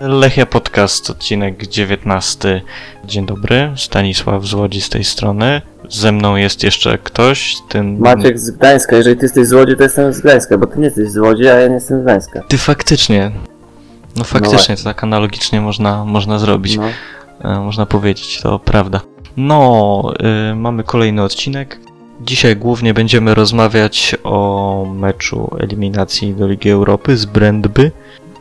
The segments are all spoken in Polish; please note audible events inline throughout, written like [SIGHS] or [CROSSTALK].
Lechia Podcast, odcinek 19. Dzień dobry, Stanisław z Łodzi z tej strony. Ze mną jest jeszcze ktoś, ten... Maciek z Gdańska, jeżeli ty jesteś z Łodzi, to jestem z Gdańska, bo ty nie jesteś z Łodzi, a ja nie jestem z Gdańska. Ty faktycznie. No faktycznie, to tak analogicznie można, można zrobić. No. E, można powiedzieć, to prawda. No, y, mamy kolejny odcinek. Dzisiaj głównie będziemy rozmawiać o meczu eliminacji do Ligi Europy z Brandby,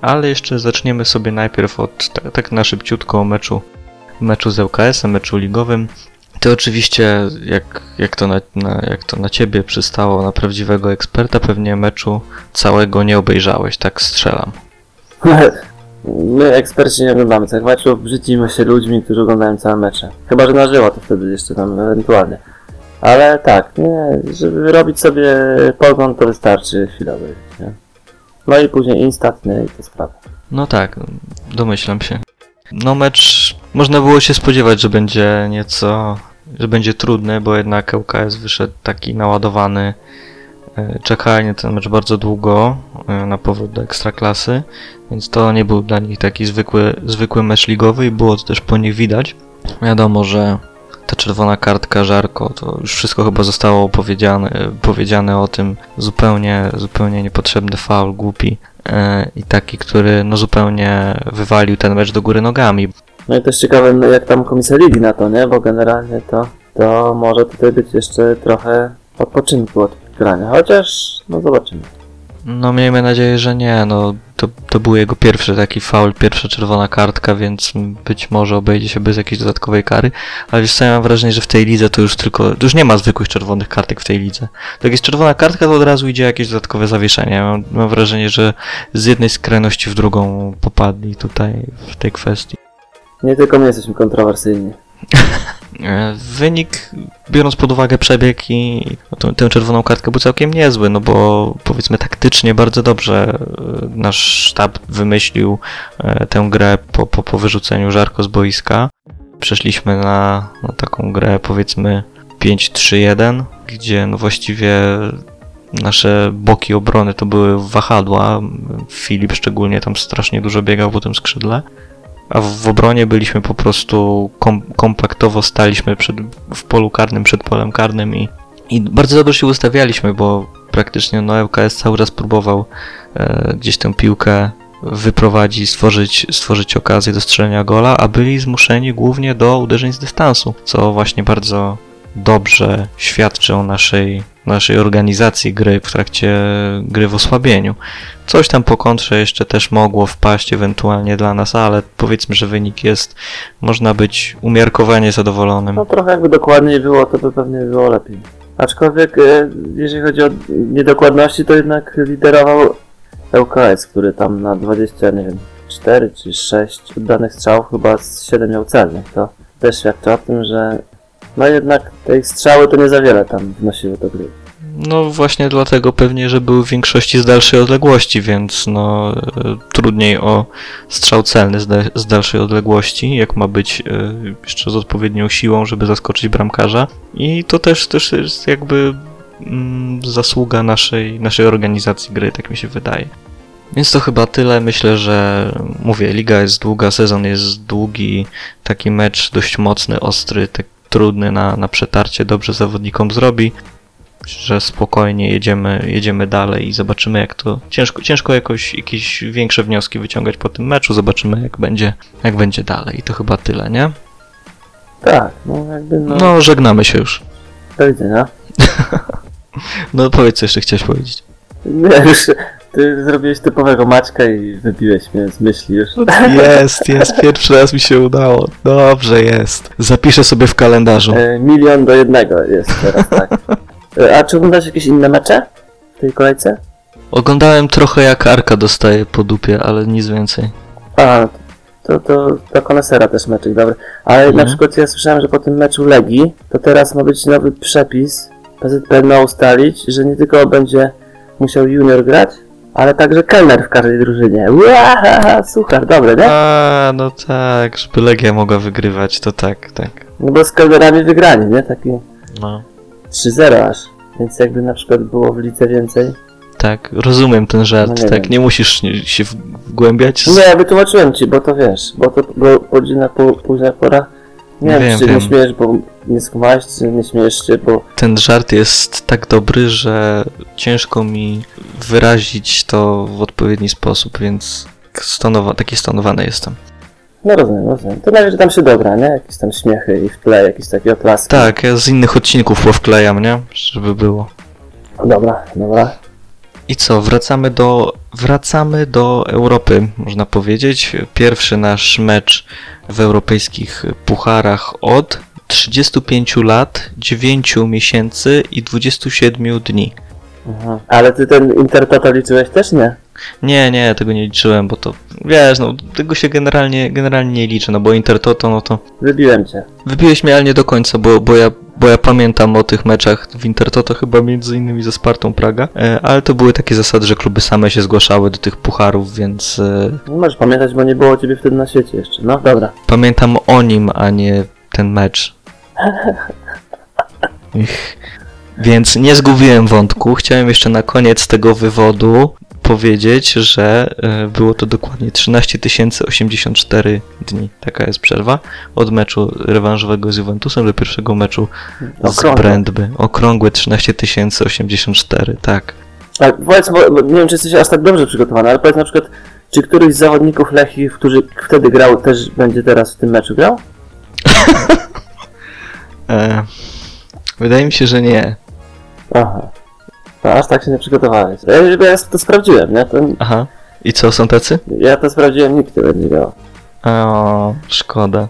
ale jeszcze zaczniemy sobie najpierw od tak, tak na szybciutko o meczu, meczu z ŁKS-em, meczu ligowym. Ty oczywiście, jak, jak, to na, na, jak to na ciebie przystało, na prawdziwego eksperta, pewnie meczu całego nie obejrzałeś, tak strzelam. My eksperci nie oglądamy tych meczów, brzydzimy się ludźmi, którzy oglądają całe mecze. Chyba, że na żywo to wtedy jeszcze tam ewentualnie. Ale tak, nie, żeby robić sobie pogląd to wystarczy obejrzeć, nie? No i później instat, nie, i to sprawa. No tak, domyślam się. No mecz, można było się spodziewać, że będzie nieco, że będzie trudny, bo jednak ŁKS wyszedł taki naładowany. E, Czekali na ten mecz bardzo długo e, na powrót do Ekstraklasy, więc to nie był dla nich taki zwykły, zwykły mecz ligowy i było to też po nich widać. Wiadomo, że ta czerwona kartka Żarko, to już wszystko chyba zostało powiedziane, powiedziane o tym. Zupełnie, zupełnie niepotrzebny faul, głupi e, i taki, który no zupełnie wywalił ten mecz do góry nogami. No i też ciekawe, no, jak tam komisja ligi na to, nie? Bo generalnie to, to może tutaj być jeszcze trochę odpoczynku od grania, chociaż, no zobaczymy. No miejmy nadzieję, że nie, no to, to był jego pierwszy taki faul, pierwsza czerwona kartka, więc być może obejdzie się bez jakiejś dodatkowej kary, ale wiesz co, ja mam wrażenie, że w tej lidze to już tylko, to już nie ma zwykłych czerwonych kartek w tej lidze. To jak jest czerwona kartka, to od razu idzie jakieś dodatkowe zawieszenie. Mam, mam wrażenie, że z jednej skrajności w drugą popadli tutaj w tej kwestii. Nie tylko my jesteśmy kontrowersyjni. [LAUGHS] E, Wynik, biorąc pod uwagę przebieg i tę, czerwoną kartkę był całkiem niezły, no bo powiedzmy taktycznie bardzo dobrze e, nasz sztab wymyślił e, tę grę po, po, po wyrzuceniu Żarko z boiska. Przeszliśmy na, na taką grę powiedzmy 5-3-1, gdzie no właściwie nasze boki obrony to były wahadła. Filip szczególnie tam strasznie dużo biegał po tym skrzydle. A w, obronie byliśmy po prostu kom, kompaktowo staliśmy przed, w polu karnym, przed polem karnym i, i bardzo dobrze się ustawialiśmy, bo praktycznie no, ŁKS cały czas próbował e, gdzieś tę piłkę wyprowadzić, stworzyć, stworzyć okazję do strzelenia gola, a byli zmuszeni głównie do uderzeń z dystansu, co właśnie bardzo dobrze świadczy o naszej, naszej organizacji gry w trakcie gry w osłabieniu. Coś tam po kontrze jeszcze też mogło wpaść ewentualnie dla nas, ale powiedzmy, że wynik jest, można być umiarkowanie zadowolonym. No trochę jakby dokładniej było, to by pewnie było lepiej. Aczkolwiek, e, jeżeli chodzi o niedokładności, to jednak liderował ŁKS, który tam na 20, nie wiem, 4 czy 6 oddanych strzałów chyba z 7 miał celnych. To też świadczy o tym, że no jednak tej strzały to nie za wiele tam wnosiły do gry. No właśnie dlatego pewnie, że były w większości z dalszej odległości, więc no e, trudniej o strzał celny z, da- z dalszej odległości, jak ma być e, jeszcze z odpowiednią siłą, żeby zaskoczyć bramkarza. I to też, też jest jakby mm, zasługa naszej, naszej organizacji gry, tak mi się wydaje. Więc to chyba tyle. Myślę, że mówię, liga jest długa, sezon jest długi, taki mecz dość mocny, ostry, tak trudny na, na przetarcie, dobrze zawodnikom zrobi że spokojnie jedziemy, jedziemy dalej i zobaczymy jak to. Ciężko, ciężko jakoś jakieś większe wnioski wyciągać po tym meczu. Zobaczymy jak będzie, jak będzie dalej. I to chyba tyle, nie? Tak, no jakby no, No, żegnamy się już. do widzenia. [LAUGHS] No powiedz co jeszcze chciałeś powiedzieć. Nie, już ty zrobiłeś typowego Maćka i wybiłeś mnie z myśli już. Jest, jest, pierwszy raz mi się udało. Dobrze jest. Zapiszę sobie w kalendarzu. E, milion do jednego jest teraz, tak. E, A czy oglądasz jakieś inne mecze w tej kolejce? Oglądałem trochę jak Arka dostaje po dupie, ale nic więcej. A, to, to, to konesera też meczek, dobry. Ale Mhm. na przykład ja słyszałem, że po tym meczu Legii, to teraz ma być nowy przepis. PZPN ma ustalić, że nie tylko będzie musiał junior grać, ale także kelner w każdej drużynie. Łahaha, super, dobre, nie? A, no tak, żeby Legia mogła wygrywać, to tak, tak. No bo z kelnerami wygrani, nie? Taki No. 3-0 aż. Więc jakby na przykład było w lidze więcej. Tak, rozumiem ten żart, No tak, wiem. nie musisz się wgłębiać. Nie, wytłumaczyłem ci, bo to wiesz, bo to bo późna, po, późna pora. Nie wiem, wiem, czy wiem. nie śmiejesz, bo nie skumałeś, czy nie śmiejesz się, bo Ten żart jest tak dobry, że ciężko mi wyrazić to w odpowiedni sposób, więc stonowa- taki stonowany jestem. no rozumiem, rozumiem. To najwyżej tam się dogra, nie? Jakieś tam śmiechy i w tle, jakieś takie oklaski. Tak, ja z innych odcinków powklejam, nie? Żeby było. Dobra, dobra. I co, wracamy do, wracamy do Europy, można powiedzieć. Pierwszy nasz mecz w europejskich pucharach od 35 lat, 9 miesięcy i 27 dni. Aha. Ale ty ten Intertoto liczyłeś też, nie? Nie, nie, tego nie liczyłem, bo to, wiesz, no, tego się generalnie, generalnie nie liczy, no bo Intertoto, no to Wybiłem cię. wybiłeś mnie, ale nie do końca, bo, bo, ja, bo ja pamiętam o tych meczach w Intertoto chyba między innymi ze Spartą Praga, e, ale to były takie zasady, że kluby same się zgłaszały do tych pucharów, więc e, Nie możesz pamiętać, bo nie było ciebie wtedy na świecie jeszcze. No, dobra. pamiętam o nim, a nie ten mecz. [LAUGHS] Więc nie zgubiłem wątku. Chciałem jeszcze na koniec tego wywodu powiedzieć, że e, było to dokładnie 13 084 dni. Taka jest przerwa od meczu rewanżowego z Juventusem do pierwszego meczu z Okrągłe. Brandby. Okrągłe 13 084, tak. Tak, powiedz, bo, nie wiem, czy jesteś aż tak dobrze przygotowany, ale powiedz na przykład, czy któryś z zawodników Lechii, który wtedy grał, też będzie teraz w tym meczu grał? [LAUGHS] E, wydaje mi się, że nie. Aha. No, aż tak się nie przygotowałeś. Ja, ja to sprawdziłem, nie? To, Aha. I co, są tacy? ja to sprawdziłem, nikt nie będzie grał. O, szkoda.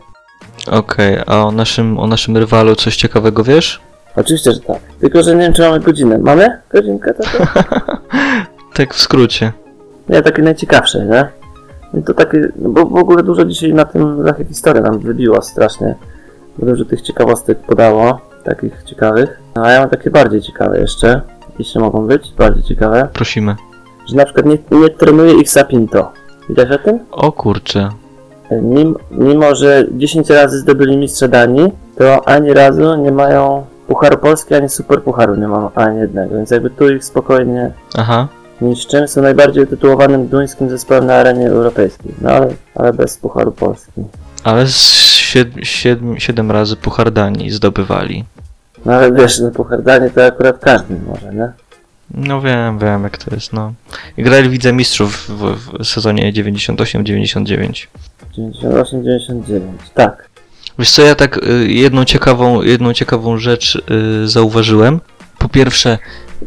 Okej, a o naszym, o naszym rywalu coś ciekawego wiesz? Oczywiście, że tak. Tylko, że nie wiem, czy mamy godzinę. Mamy godzinkę taką? [LAUGHS] Tak w skrócie. Nie, takie najciekawsze, nie? I to takie, no bo w ogóle dużo dzisiaj na tym Lechie historia nam wybiło strasznie. Dużo tych ciekawostek podało, takich ciekawych. No, a ja mam takie bardziej ciekawe jeszcze, jeśli mogą być, bardziej ciekawe. Prosimy. Że na przykład nie, nie trenuje ich Sapinto. Widziałeś o tym? O kurczę. Mimo, mimo, że 10 razy zdobyli mistrza Danii, to ani razu nie mają Pucharu Polski, ani Super Pucharu nie ma ani jednego, więc jakby tu ich spokojnie Aha. niszczymy. Są najbardziej utytułowanym duńskim zespołem na arenie europejskiej, no ale, ale bez Pucharu Polski. Ale z siedm, siedm, siedem razy Puchar Danii zdobywali. No ale wiesz, no Puchar Danii to akurat każdy może, nie? No wiem, wiem jak to jest, no. I grali w Lidze Mistrzów w, w sezonie 98-99. 98-99, tak. Wiesz co, ja tak y, jedną ciekawą, jedną ciekawą rzecz y, zauważyłem. Po pierwsze,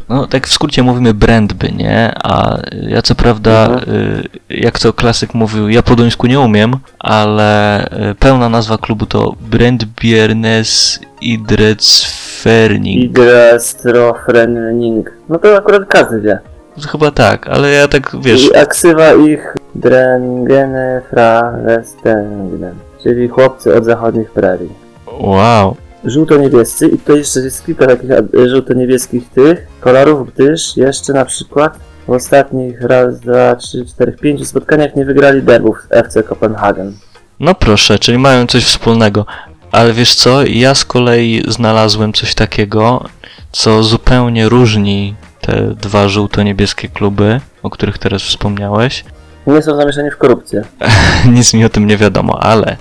no tak w skrócie mówimy Brandby, nie? A ja co prawda, Mhm. y, jak to klasyk mówił, ja po duńsku nie umiem, ale y, pełna nazwa klubu to Brandbiernes Idretsferning. Igrastro-Frenning. No to akurat każdy wie. Chyba tak, ale ja tak, wiesz, I aksywa ich Drengene fra Westengen, czyli chłopcy od zachodnich prerii. wow. Żółto-niebiescy i to jeszcze jest kilka takich e, żółto-niebieskich tych kolorów, gdyż jeszcze na przykład w ostatnich raz, dwa, trzy, cztery, pięciu spotkaniach nie wygrali derbów FC Kopenhagen. No proszę, czyli mają coś wspólnego. Ale wiesz co, ja z kolei znalazłem coś takiego, co zupełnie różni te dwa żółto-niebieskie kluby, o których teraz wspomniałeś. Nie są zamieszani w korupcję. [LAUGHS] Nic mi o tym nie wiadomo, ale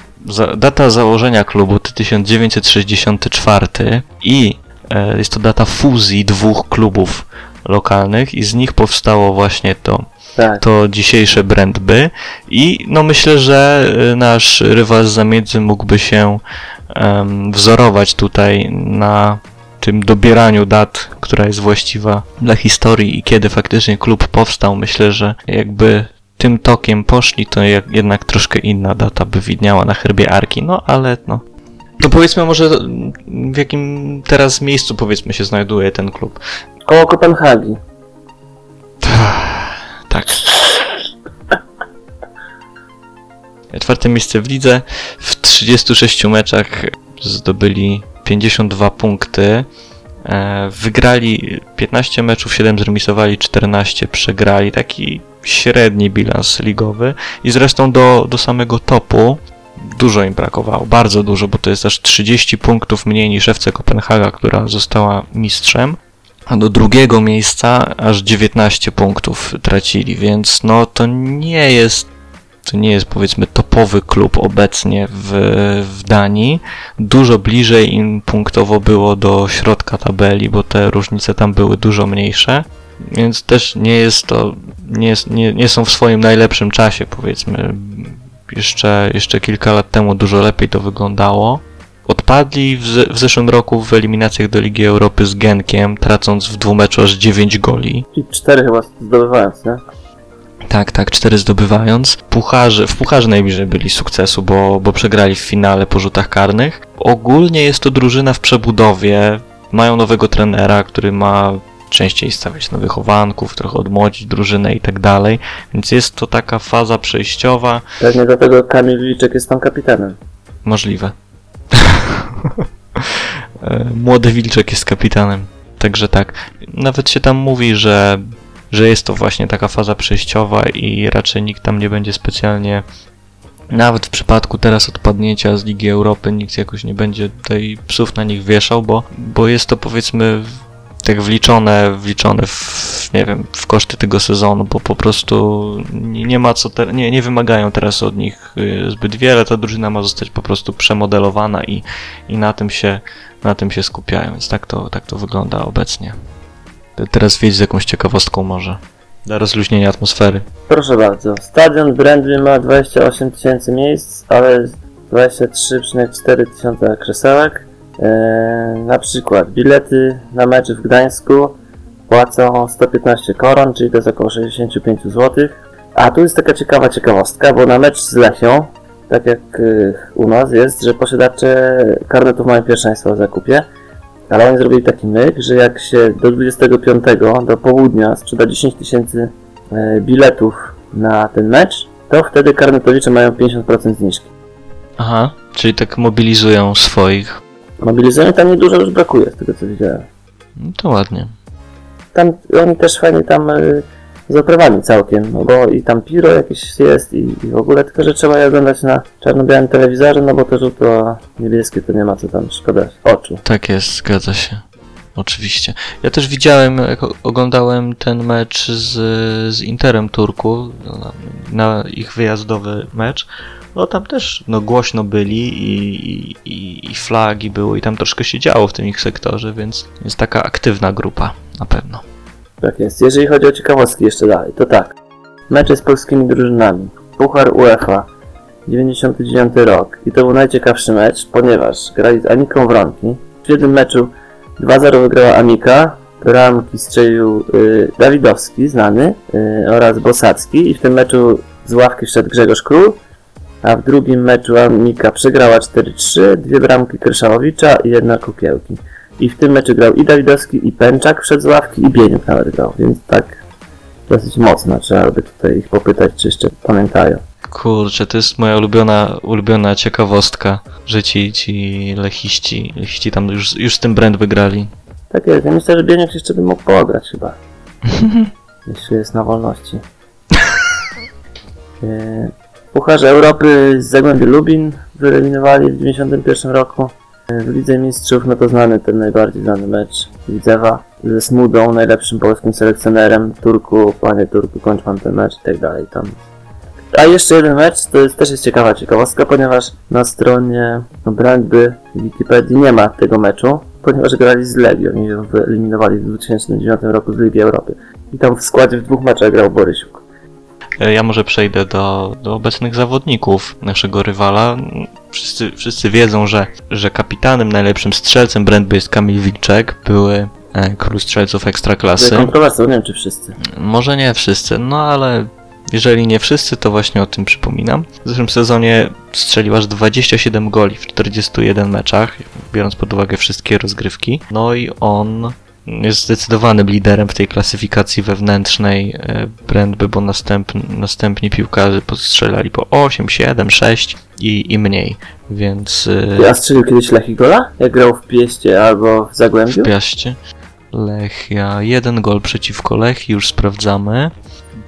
data założenia klubu to 1964 i e, jest to data fuzji dwóch klubów lokalnych i z nich powstało właśnie to Tak. to dzisiejsze Brandby i no myślę, że y, nasz rywal z zamiedzy mógłby się em, wzorować tutaj na tym dobieraniu dat, która jest właściwa dla historii i kiedy faktycznie klub powstał. Myślę, że jakby tym tokiem poszli, to jak, jednak troszkę inna data by widniała na herbie Arki, no ale no. To powiedzmy może w jakim teraz miejscu powiedzmy się znajduje ten klub. Koło Kopenhagi. [SIGHS] Tak. [LAUGHS] Czwarte miejsce w lidze. W 36 meczach zdobyli 52 punkty. E, Wygrali 15 meczów, 7 zremisowali, 14 przegrali. Taki średni bilans ligowy. I zresztą do, do samego topu dużo im brakowało, bardzo dużo, bo to jest aż 30 punktów mniej niż FC Kopenhaga, która została mistrzem. a do drugiego miejsca aż 19 punktów tracili, więc no to nie jest to nie jest powiedzmy topowy klub obecnie w, w Danii. Dużo bliżej im punktowo było do środka tabeli, bo te różnice tam były dużo mniejsze. Więc też nie jest to, nie, jest, nie, nie są w swoim najlepszym czasie, powiedzmy. Jeszcze, jeszcze kilka lat temu dużo lepiej to wyglądało. Odpadli w, w zeszłym roku w eliminacjach do Ligi Europy z Genkiem, tracąc w dwumeczu aż 9 goli. I cztery chyba zdobywając, nie? Tak, tak, cztery zdobywając. Pucharze, w pucharze najbliżej byli sukcesu, bo, bo przegrali w finale po rzutach karnych. Ogólnie jest to drużyna w przebudowie. Mają nowego trenera, który ma częściej stawiać na wychowanków, trochę odmłodzić drużynę i tak dalej. Więc jest to taka faza przejściowa. Pewnie dlatego Kamil Liczek jest tam kapitanem. Możliwe. [LAUGHS] Młody Wilczek jest kapitanem. Także tak. Nawet się tam mówi, że, że jest to właśnie taka faza przejściowa i raczej nikt tam nie będzie specjalnie. Nawet w przypadku teraz odpadnięcia z Ligi Europy nikt jakoś nie będzie tutaj psów na nich wieszał, bo, bo jest to powiedzmy tak wliczone, wliczone w, nie wiem, w koszty tego sezonu, bo po prostu nie, ma co, te, nie, nie wymagają teraz od nich y, zbyt wiele, ta drużyna ma zostać po prostu przemodelowana i, i na tym się, na tym się skupiają, więc tak to, tak to wygląda obecnie. Te- Teraz wiedź z jakąś ciekawostką może, dla rozluźnienia atmosfery. Proszę bardzo. Stadion Brandby ma 28 tysięcy miejsc, ale 23,4 tysiące krzesełek. Eee, na przykład bilety na mecze w Gdańsku płacą 115 koron, czyli to jest około 65 zł. A tu jest taka ciekawa ciekawostka, bo na mecz z Lechią, tak jak y, u nas jest, że posiadacze karnetów mają pierwszeństwo w zakupie, ale oni zrobili taki myk, że jak się do 25 do południa sprzeda 10 tysięcy e, biletów na ten mecz, to wtedy karnetowicze mają 50% zniżki. Aha, czyli tak mobilizują swoich. Mobilizowania tam niedużo już brakuje, z tego co widziałem. No to ładnie. Tam oni też fajnie tam y, całkiem, no bo i tam piro jakieś jest i, i w ogóle, tylko że trzeba je oglądać na czarno-białym telewizorze, no bo to żółto niebieskie to nie ma co tam szkoda oczu. Tak jest, zgadza się. Oczywiście. Ja też widziałem, jak oglądałem ten mecz z, z Interem Turku, na, na ich wyjazdowy mecz. No tam też no, głośno byli i, i, i, flagi były i tam troszkę się działo w tym ich sektorze, więc jest taka aktywna grupa na pewno. Tak jest. Jeżeli chodzi o ciekawostki jeszcze dalej, to tak. Mecze z polskimi drużynami. Puchar UEFA. 99 rok. I to był najciekawszy mecz, ponieważ grali z Amiką Wronki. W jednym meczu 2-0 wygrała Amika. Bramki strzelił y, Dawidowski, znany, y, oraz Bosacki. I w tym meczu z ławki wszedł Grzegorz Król. A w drugim meczu Amika przegrała 4-3, dwie bramki Kryszałowicza i jedna Kukiełki. I w tym meczu grał i Dawidowski, i Pęczak wszedł z ławki, i Bieniuk nawet grał, więc tak dosyć mocno. Trzeba by tutaj ich popytać, czy jeszcze pamiętają. Kurczę, to jest moja ulubiona, ulubiona ciekawostka, że ci, ci lechiści, lechiści tam już, już z tym brand wygrali. Tak jest, ja myślę, że Bieniuk jeszcze by mógł pograć chyba. [LAUGHS] Jeśli jest na wolności. [LAUGHS] Pucharze Europy z Zagłębia Lubin wyeliminowali w 91 roku. E, W Lidze Mistrzów, no to znany, ten najbardziej znany mecz Widzewa ze Smudą, najlepszym polskim selekcjonerem. Turku, panie Turku, kończ pan ten mecz i tak dalej tam. A jeszcze jeden mecz, to jest, też jest ciekawa ciekawostka, ponieważ na stronie Brandby Wikipedii nie ma tego meczu, ponieważ grali z Legią i wyeliminowali w 2009 roku z Ligi Europy. I tam w składzie w dwóch meczach grał Borysiuk. E, Ja może przejdę do, do obecnych zawodników naszego rywala. Wszyscy, wszyscy wiedzą, że, że kapitanem, najlepszym strzelcem Brandby jest Kamil Wilczek, były e, król strzelców ekstraklasy. Kontrowersja, nie wiem czy wszyscy. Może nie wszyscy, no ale jeżeli nie wszyscy, to właśnie o tym przypominam. W zeszłym sezonie strzelił aż 27 goli w 41 meczach, biorąc pod uwagę wszystkie rozgrywki. No i on jest zdecydowanym liderem w tej klasyfikacji wewnętrznej e, Brandby, bo następ, następni piłkarze postrzelali po 8, 7, 6 i, i mniej, więc e, A strzelił kiedyś Lech Gola? Jak grał w Pieście albo w Zagłębiu? w Piaście. Lechia, jeden gol przeciwko Lechii, już sprawdzamy.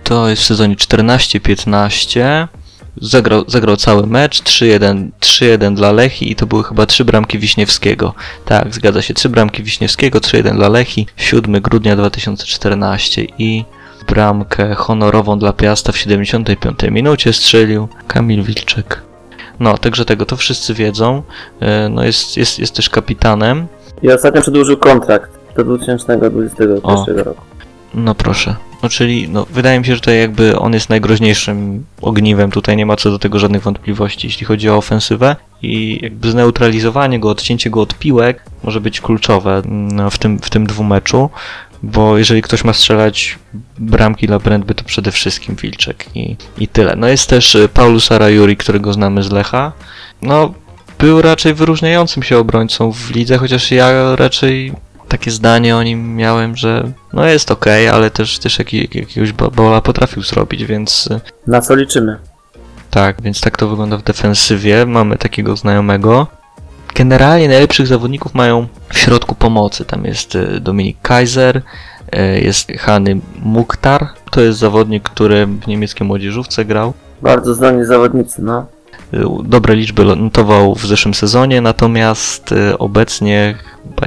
To jest w sezonie 14-15. Zagrał, zagrał cały mecz, 3-1, 3-1 dla Lechi i to były chyba trzy bramki Wiśniewskiego. Tak, zgadza się, trzy bramki Wiśniewskiego, 3-1 dla Lechi, 7 grudnia 2014 i bramkę honorową dla Piasta w 75 minucie strzelił Kamil Wilczek. No, także tego to wszyscy wiedzą. E, No jest, jest, jest też kapitanem. I ostatnio przedłużył kontrakt do 2021 O. roku. No proszę. No czyli, no, wydaje mi się, że tutaj jakby on jest najgroźniejszym ogniwem. Tutaj nie ma co do tego żadnych wątpliwości, jeśli chodzi o ofensywę. I jakby zneutralizowanie go, odcięcie go od piłek może być kluczowe no, w tym, w tym dwumeczu. Bo jeżeli ktoś ma strzelać bramki dla Brentby, to przede wszystkim Wilczek i, i tyle. No jest też y, Paulus Arajuri, którego znamy z Lecha. No, był raczej wyróżniającym się obrońcą w lidze, chociaż ja raczej takie zdanie o nim miałem, że no jest okej, ale też, też jaki, jakiegoś bola potrafił zrobić, więc y, Na co liczymy? tak, więc tak to wygląda w defensywie. Mamy takiego znajomego. Generalnie najlepszych zawodników mają w środku pomocy. Tam jest y, Dominik Kaiser, y, jest Hany Mukhtar. To jest zawodnik, który w niemieckiej młodzieżówce grał. Bardzo zdolni zawodnicy, no. Dobre liczby notował w zeszłym sezonie, natomiast obecnie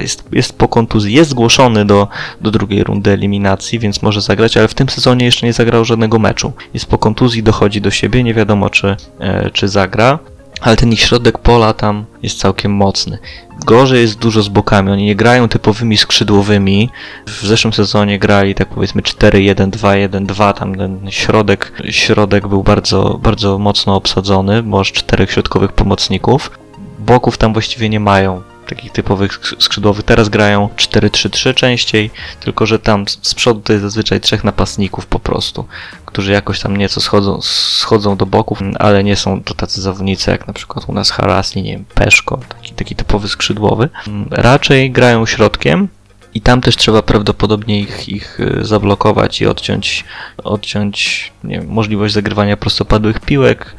jest, jest po kontuzji. Jest zgłoszony do, do drugiej rundy eliminacji, więc może zagrać, ale w tym sezonie jeszcze nie zagrał żadnego meczu. Jest po kontuzji, dochodzi do siebie, nie wiadomo czy, e, czy zagra. Ale ten ich środek pola tam jest całkiem mocny. Gorzej jest dużo z bokami. Oni nie grają typowymi skrzydłowymi. W zeszłym sezonie grali tak powiedzmy 4-1-2-1-2. Tam ten środek, środek był bardzo, bardzo mocno obsadzony. Może czterech środkowych pomocników. Boków tam właściwie nie mają. Takich typowych sk- skrzydłowych. Teraz grają 4-3-3 częściej, tylko że tam z przodu to jest zazwyczaj trzech napastników po prostu, którzy jakoś tam nieco schodzą, schodzą do boków, ale nie są to tacy zawodnicy jak na przykład u nas Harasli, nie wiem, Peszko, taki, taki typowy skrzydłowy. Raczej grają środkiem i tam też trzeba prawdopodobnie ich, ich y, zablokować i odciąć, odciąć wiem, możliwość zagrywania prostopadłych piłek,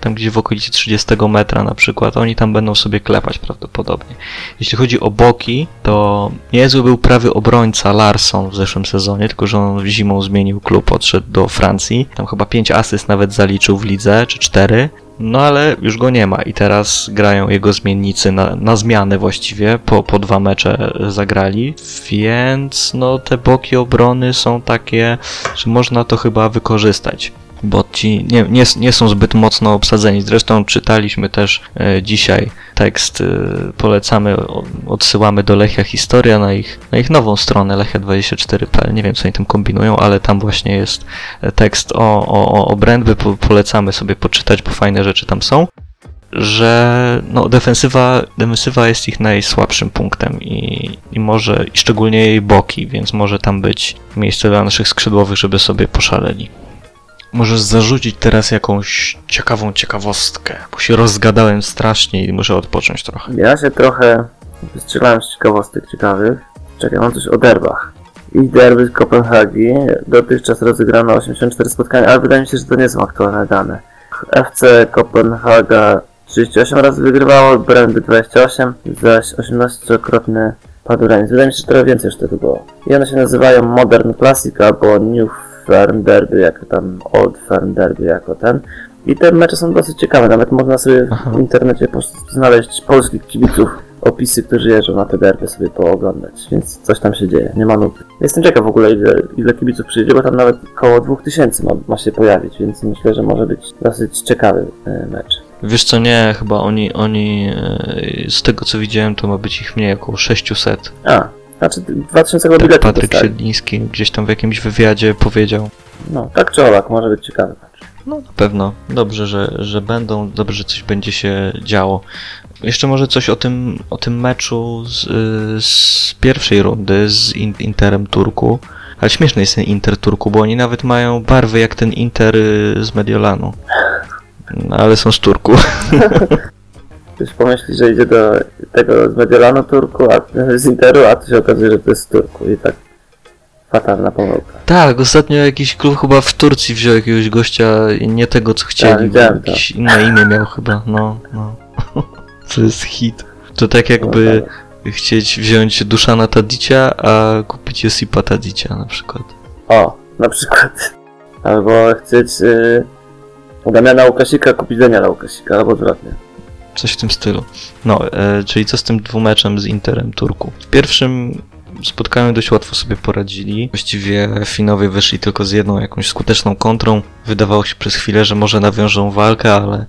tam gdzie w okolicy 30 metra na przykład, oni tam będą sobie klepać prawdopodobnie. Jeśli chodzi o boki, to niezły był prawy obrońca Larson w zeszłym sezonie, tylko że on zimą zmienił klub, odszedł do Francji. Tam chyba 5 asyst nawet zaliczył w lidze, czy 4. No ale już go nie ma i teraz grają jego zmiennicy na, na zmianę właściwie, po, po dwa mecze zagrali, więc no te boki obrony są takie, że można to chyba wykorzystać bo ci nie, nie, nie są zbyt mocno obsadzeni. Zresztą czytaliśmy też e, dzisiaj tekst, e, polecamy, odsyłamy do Lechia Historia na ich, na ich nową stronę lechia24.pl. Nie wiem, co oni tam kombinują, ale tam właśnie jest e, tekst o, o, o Brandby. Po, polecamy sobie poczytać, bo fajne rzeczy tam są. Że no, defensywa, defensywa jest ich najsłabszym punktem i, i może, i szczególnie jej boki, więc może tam być miejsce dla naszych skrzydłowych, żeby sobie poszaleli. Możesz zarzucić teraz jakąś ciekawą ciekawostkę, bo się rozgadałem strasznie i muszę odpocząć trochę. Ja się trochę wystrzelałem z ciekawostek ciekawych. Czekaj, mam coś o derbach. I derby z Kopenhagi. Dotychczas rozegrano 84 spotkania, ale wydaje mi się, że to nie są aktualne dane. FC Kopenhaga 38 razy wygrywało, Brandy 28, zaś 18-krotny padł remis. Wydaje mi się, że trochę więcej już tego było. I one się nazywają Modern Classic albo New Firm Derby, jako tam Old Firm Derby, jako ten. I te mecze są dosyć ciekawe, nawet można sobie w internecie znaleźć polskich kibiców, opisy, którzy jeżdżą na te derby sobie pooglądać, więc coś tam się dzieje, nie ma nudy. Jestem ciekaw w ogóle ile, ile kibiców przyjedzie, bo tam nawet około 2000 ma, ma się pojawić, więc myślę, że może być dosyć ciekawy e, mecz. Wiesz co, nie, chyba oni, oni, e, z tego co widziałem, to ma być ich mniej, około 600. A, znaczy 2000 chyba Tak biletów Patryk dostali. Siedliński gdzieś tam w jakimś wywiadzie powiedział. No, tak czy owak, może być ciekawy mecz. No na pewno, dobrze, że, że będą, dobrze, że coś będzie się działo. Jeszcze może coś o tym, o tym meczu z, z pierwszej rundy z In- Interem Turku. Ale śmieszny jest ten Inter Turku, bo oni nawet mają barwy jak ten Inter y, z Mediolanu. No, ale są z Turku. [LAUGHS] Ktoś pomyśli, że idzie do tego z Mediolanu Turku, a z Interu, a tu się okazuje, że to jest z Turku i tak fatalna pomyłka. Tak, ostatnio jakiś klub chyba w Turcji wziął jakiegoś gościa nie tego co chcieli, bo widziałem to. jakieś inne imię miał chyba, no, no. [LAUGHS] To jest hit. To tak jakby chcieć wziąć Duszana Tadicia, a kupić Josipa Tadicia na przykład. O, na przykład. Albo chcieć y, Damiana Łukasika kupić Daniela Łukasika, albo odwrotnie. Coś w tym stylu. No, e, czyli co z tym dwumeczem z Interem Turku? W pierwszym spotkaniu dość łatwo sobie poradzili. Właściwie Finowie wyszli tylko z jedną jakąś skuteczną kontrą. Wydawało się przez chwilę, że może nawiążą walkę, ale,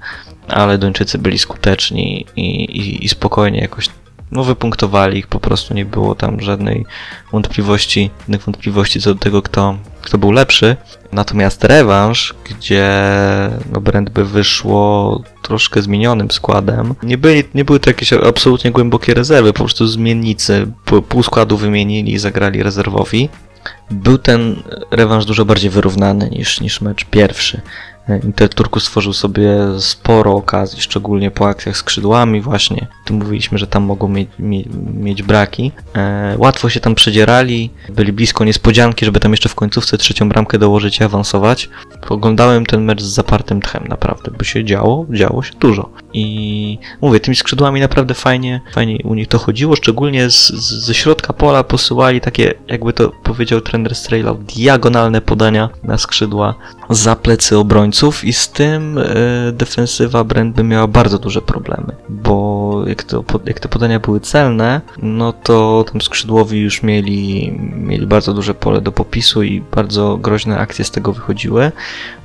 ale Duńczycy byli skuteczni i, i, i spokojnie jakoś no, wypunktowali ich, po prostu nie było tam żadnej wątpliwości, żadnych wątpliwości co do tego, kto, kto był lepszy. Natomiast rewanż, gdzie no, Brand by wyszło troszkę zmienionym składem, nie, byli, nie były to jakieś absolutnie głębokie rezerwy, po prostu zmiennicy pół- składu wymienili i zagrali rezerwowi. Był ten rewanż dużo bardziej wyrównany niż, niż mecz pierwszy. Inter Turku stworzył sobie sporo okazji, szczególnie po akcjach skrzydłami właśnie. Tu mówiliśmy, że tam mogą mieć, mie, mieć braki. E, łatwo się tam przedzierali, byli blisko niespodzianki, żeby tam jeszcze w końcówce trzecią bramkę dołożyć i awansować. Oglądałem ten mecz z zapartym tchem naprawdę, bo się działo, działo się dużo. I mówię, tymi skrzydłami naprawdę fajnie, fajnie u nich to chodziło, szczególnie z, z, ze środka pola posyłali takie, jakby to powiedział trener Strejlał, diagonalne podania na skrzydła za plecy obrońców i z tym e, defensywa Brand by miała bardzo duże problemy, bo jak, to, jak te podania były celne, no to tam skrzydłowi już mieli, mieli bardzo duże pole do popisu i bardzo groźne akcje z tego wychodziły.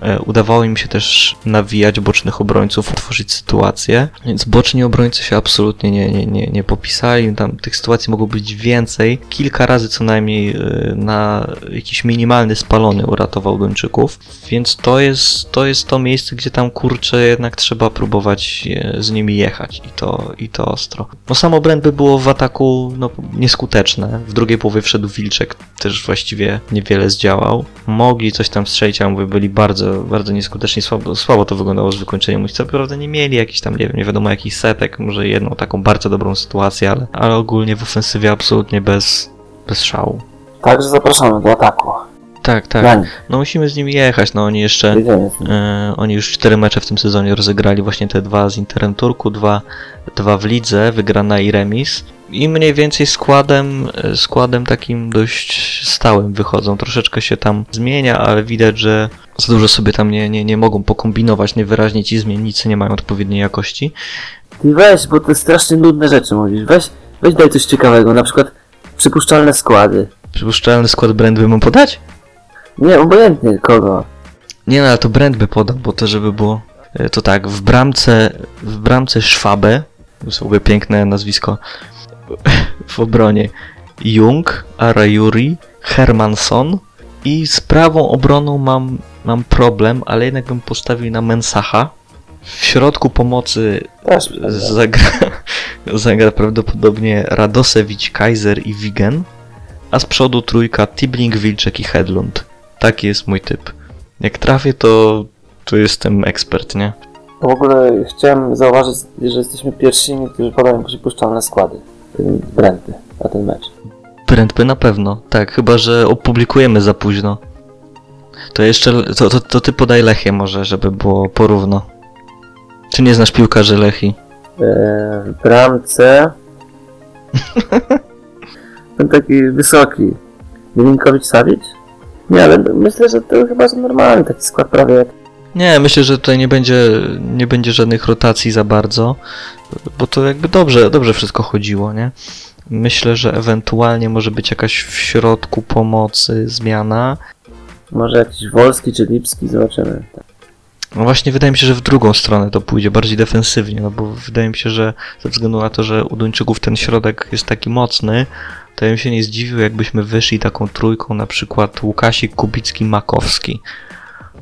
E, Udawało im się też nawijać bocznych obrońców, tworzyć sytuacje, więc boczni obrońcy się absolutnie nie, nie, nie, nie popisali. Tam tych sytuacji mogło być więcej. Kilka razy co najmniej e, na jakiś minimalny spalony uratował Duńczyków, więc to jest, to jest to miejsce, gdzie tam kurczę jednak trzeba próbować e, z nimi jechać i to, i to ostro. No samo by było w ataku no, nieskuteczne. W drugiej połowie wszedł Wilczek, też właściwie niewiele zdziałał. Mogli coś tam strzelić, ale mówię, byli bardzo, bardzo nieskuteczni, słabo, słabo to wyglądało z wykończeniem. Co prawda nie mieli jakichś tam, nie wiem, nie wiadomo jakich setek, może jedną taką bardzo dobrą sytuację, ale, ale ogólnie w ofensywie absolutnie bez, bez szału. Także zapraszamy do ataku. Tak, tak. No musimy z nimi jechać, no oni jeszcze... E, oni już cztery mecze w tym sezonie rozegrali, właśnie te dwa z Interem Turku, dwa, dwa w lidze, wygrana i remis. I mniej więcej składem, składem takim dość stałym wychodzą. Troszeczkę się tam zmienia, ale widać, że za dużo sobie tam nie, nie, nie mogą pokombinować. Niewyraźnie ci zmiennicy nie mają odpowiedniej jakości. Ty weź, bo to strasznie nudne rzeczy mówisz. Weź, weź daj coś ciekawego, na przykład przypuszczalne składy. Przypuszczalny skład Brand by mu podać? Nie, obojętnie kogo. Nie no, ale to Brand by podał, bo to żeby było... e, To tak, w bramce, w bramce jest w ogóle piękne nazwisko, [LAUGHS] w obronie Jung, Arayuri, Hermansson i z prawą obroną mam, mam problem, ale jednak bym postawił na Mensacha. W środku pomocy Też zagra, [LAUGHS] zagra prawdopodobnie Radosewicz, Kaiser i Wigen, a z przodu trójka Tibling, Wilczek i Hedlund. Taki jest mój typ. Jak trafię, to, to jestem ekspert, nie? W ogóle chciałem zauważyć, że jesteśmy pierwszymi, którzy podają przypuszczalne składy. Ten Brenty na ten mecz. Prędby na pewno, tak, chyba że opublikujemy za późno. To jeszcze, to, to, to ty podaj Lechię może, żeby było porówno. Czy nie znasz piłkarzy Lechi? Eee, w bramce... [LAUGHS] Ten taki wysoki. Milinkowicz Savic? Nie, ale myślę, że to chyba że normalny taki skład prawie jak... Nie, myślę, że tutaj nie będzie, nie będzie żadnych rotacji za bardzo, bo to jakby dobrze, dobrze wszystko chodziło, nie? Myślę, że ewentualnie może być jakaś w środku pomocy zmiana. Może jakiś Wolski czy Lipski, zobaczymy. No właśnie wydaje mi się, że w drugą stronę to pójdzie, bardziej defensywnie, no bo wydaje mi się, że ze względu na to, że u Duńczyków ten środek jest taki mocny, to ja bym się nie zdziwił, jakbyśmy wyszli taką trójką, na przykład Łukasik, Kubicki, Makowski.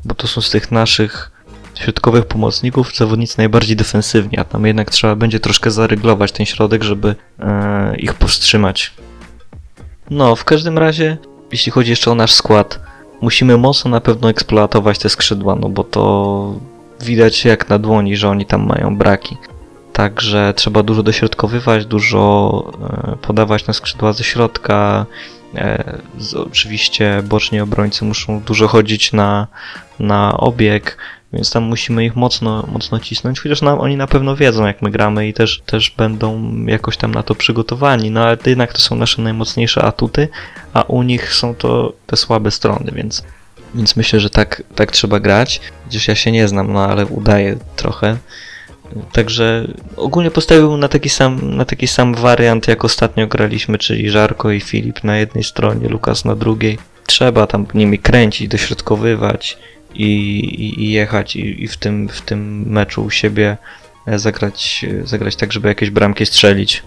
Bo to są z tych naszych środkowych pomocników zawodnicy najbardziej defensywni, a tam jednak trzeba będzie troszkę zaryglować ten środek, żeby e, ich powstrzymać. No, w każdym razie, jeśli chodzi jeszcze o nasz skład, musimy mocno na pewno eksploatować te skrzydła, no bo to widać jak na dłoni, że oni tam mają braki. Także trzeba dużo dośrodkowywać, dużo e, podawać na skrzydła ze środka. E, oczywiście boczni obrońcy muszą dużo chodzić na, na obieg, więc tam musimy ich mocno, mocno cisnąć, chociaż oni na pewno wiedzą jak my gramy i też, też będą jakoś tam na to przygotowani, no ale jednak to są nasze najmocniejsze atuty, a u nich są to te słabe strony, więc Więc myślę, że tak, tak trzeba grać. Chociaż ja się nie znam, no ale udaję trochę. Także ogólnie postawił na taki sam, na taki sam wariant, jak ostatnio graliśmy, czyli Żarko i Filip na jednej stronie, Lukas na drugiej. Trzeba tam nimi kręcić, dośrodkowywać i, i, i jechać i, i w, tym, w tym meczu u siebie e, zagrać, e, zagrać tak, żeby jakieś bramki strzelić.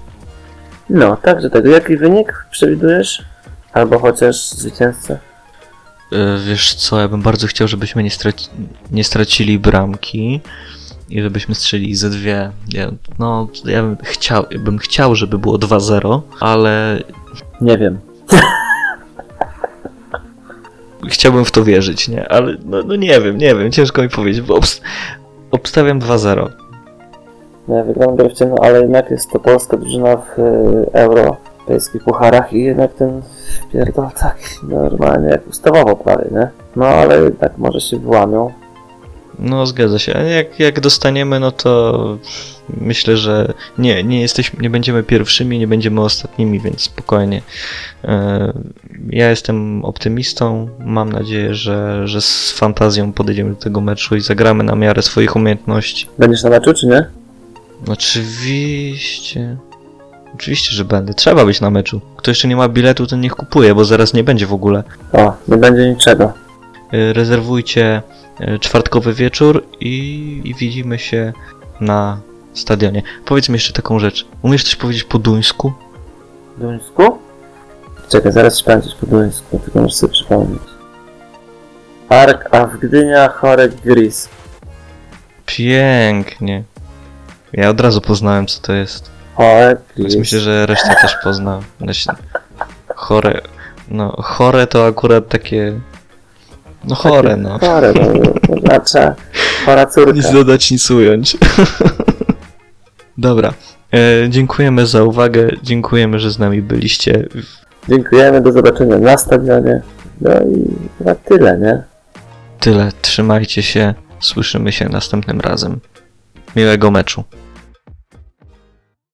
No, także tego. Jaki wynik przewidujesz? Albo chociaż zwycięzcę? E, Wiesz co, ja bym bardzo chciał, żebyśmy nie, straci, nie stracili bramki i żebyśmy strzelili ze dwie. Ja, no, ja bym chciał, bym chciał, żeby było 2-0, ale Nie wiem. chciałbym w to wierzyć, nie? Ale no, no nie wiem, nie wiem, ciężko mi powiedzieć, bo obst- obstawiam 2-0. Nie, wygram grę w ciemno, ale jednak jest to polska drużyna w y, europejskich pucharach i jednak ten pierdol tak normalnie jak ustawowo prawie, nie? No ale jednak może się wyłamią. No, zgadza się. A jak, jak dostaniemy, no to myślę, że nie, nie jesteśmy, nie będziemy pierwszymi, nie będziemy ostatnimi, więc spokojnie. E, Ja jestem optymistą. Mam nadzieję, że, że z fantazją podejdziemy do tego meczu i zagramy na miarę swoich umiejętności. Będziesz na meczu, czy nie? Oczywiście. Oczywiście, że będę. Trzeba być na meczu. Kto jeszcze nie ma biletu, ten niech kupuje, bo zaraz nie będzie w ogóle. O, nie będzie niczego. Y, rezerwujcie czwartkowy wieczór i, i widzimy się na stadionie. Powiedz mi jeszcze taką rzecz. Umiesz coś powiedzieć po duńsku? Duńsku? Czekaj, zaraz sprawdzić po duńsku, tylko muszę sobie przypomnieć. Ark, a w Gdynia Chorek Gris. Pięknie. Ja od razu poznałem, co to jest. Chorek Gris. myślę, że reszta też pozna. Myślę, chore. No, chore to akurat takie. No, chore, no. Chore, no, to znaczy chora córka. Nic dodać, nic ująć. [LAUGHS] Dobra. E, dziękujemy za uwagę. Dziękujemy, że z nami byliście. Dziękujemy, do zobaczenia na stadionie. No i chyba tyle, nie? Tyle. Trzymajcie się. Słyszymy się następnym razem. Miłego meczu.